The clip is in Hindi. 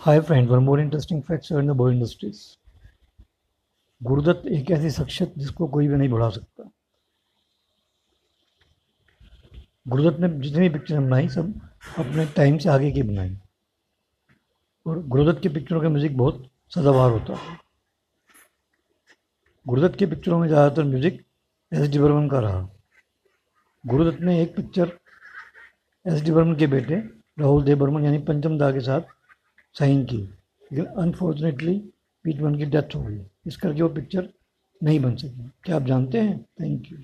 Hi friend one more interesting facts in the boy industries Guru Dutt एक ऐसी शख्सियत जिसको कोई भी नहीं भुला सकता। गुरुदत्त ने जितनी पिक्चर बनाई, सब अपने टाइम से आगे की बनाई। और गुरुदत्त की पिक्चरों का म्यूज़िक बहुत सदाबहार होता है। गुरुदत्त की पिक्चरों में ज़्यादातर म्यूज़िक एस डी बर्मन का रहा। गुरुदत्त ने एक पिक्चर एस डी बर्मन के बेटे राहुल देव बर्मन यानी पंचम दा के साथ साइन की लेकिन अनफॉर्चुनेटली पीट वन की डेथ हो गई। इस करके वो पिक्चर नहीं बन सकी। क्या आप जानते हैं? Thank you